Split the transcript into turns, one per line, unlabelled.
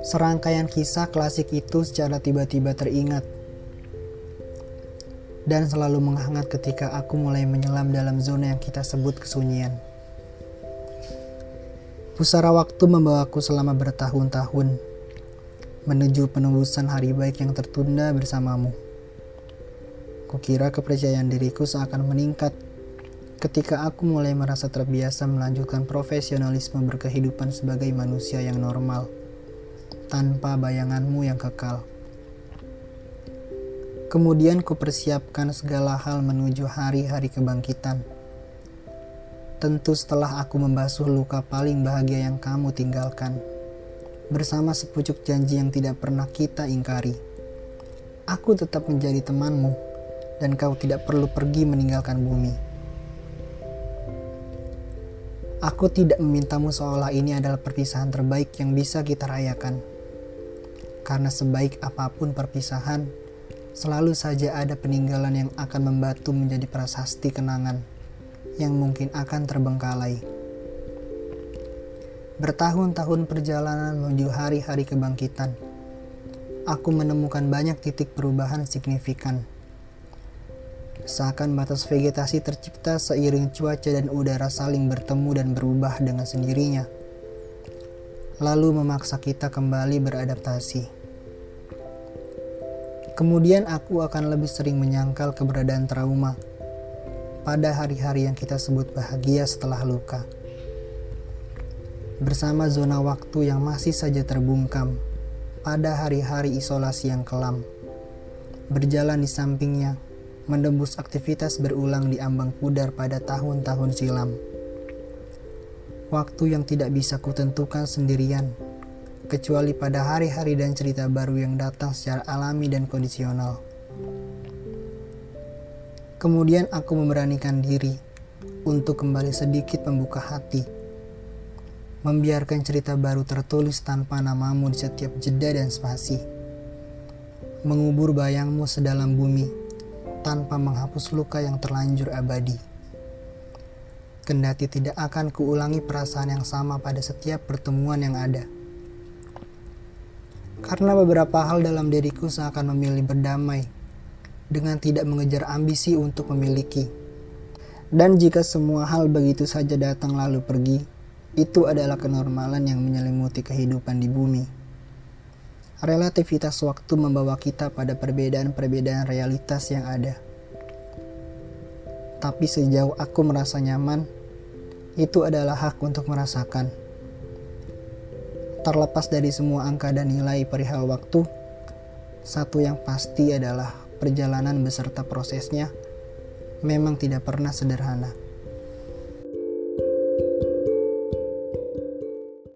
Serangkaian kisah klasik itu secara tiba-tiba teringat dan selalu menghangat ketika aku mulai menyelam dalam zona yang kita sebut kesunyian. Pusara waktu membawaku selama bertahun-tahun menuju penembusan hari baik yang tertunda bersamamu. Kukira kepercayaan diriku seakan meningkat ketika aku mulai merasa terbiasa melanjutkan profesionalisme berkehidupan sebagai manusia yang normal tanpa bayanganmu yang kekal. Kemudian kupersiapkan segala hal menuju hari-hari kebangkitan. Tentu setelah aku membasuh luka paling bahagia yang kamu tinggalkan. Bersama sepucuk janji yang tidak pernah kita ingkari. Aku tetap menjadi temanmu dan kau tidak perlu pergi meninggalkan bumi. Aku tidak memintamu seolah ini adalah perpisahan terbaik yang bisa kita rayakan karena sebaik apa pun perpisahan, selalu saja ada peninggalan yang akan membatu menjadi prasasti kenangan yang mungkin akan terbengkalai. Bertahun-tahun perjalanan menuju hari-hari kebangkitan, aku menemukan banyak titik perubahan signifikan. Seakan batas vegetasi tercipta seiring cuaca dan udara saling bertemu dan berubah dengan sendirinya, lalu memaksa kita kembali beradaptasi. Kemudian aku akan lebih sering menyangkal keberadaan trauma pada hari-hari yang kita sebut bahagia setelah luka. Bersama zona waktu yang masih saja terbungkam pada hari-hari isolasi yang kelam. Berjalan di sampingnya, menembus aktivitas berulang di ambang pudar pada tahun-tahun silam. Waktu yang tidak bisa kutentukan sendirian kecuali pada hari-hari dan cerita baru yang datang secara alami dan kondisional. Kemudian aku memberanikan diri untuk kembali sedikit membuka hati, membiarkan cerita baru tertulis tanpa namamu di setiap jeda dan spasi, mengubur bayangmu sedalam bumi tanpa menghapus luka yang terlanjur abadi. Kendati tidak akan kuulangi perasaan yang sama pada setiap pertemuan yang ada karena beberapa hal dalam diriku seakan memilih berdamai dengan tidak mengejar ambisi untuk memiliki. Dan jika semua hal begitu saja datang lalu pergi, itu adalah kenormalan yang menyelimuti kehidupan di bumi. Relativitas waktu membawa kita pada perbedaan-perbedaan realitas yang ada. Tapi sejauh aku merasa nyaman, itu adalah hak untuk merasakan. Terlepas dari semua angka dan nilai perihal waktu, satu yang pasti adalah perjalanan beserta prosesnya memang tidak pernah sederhana.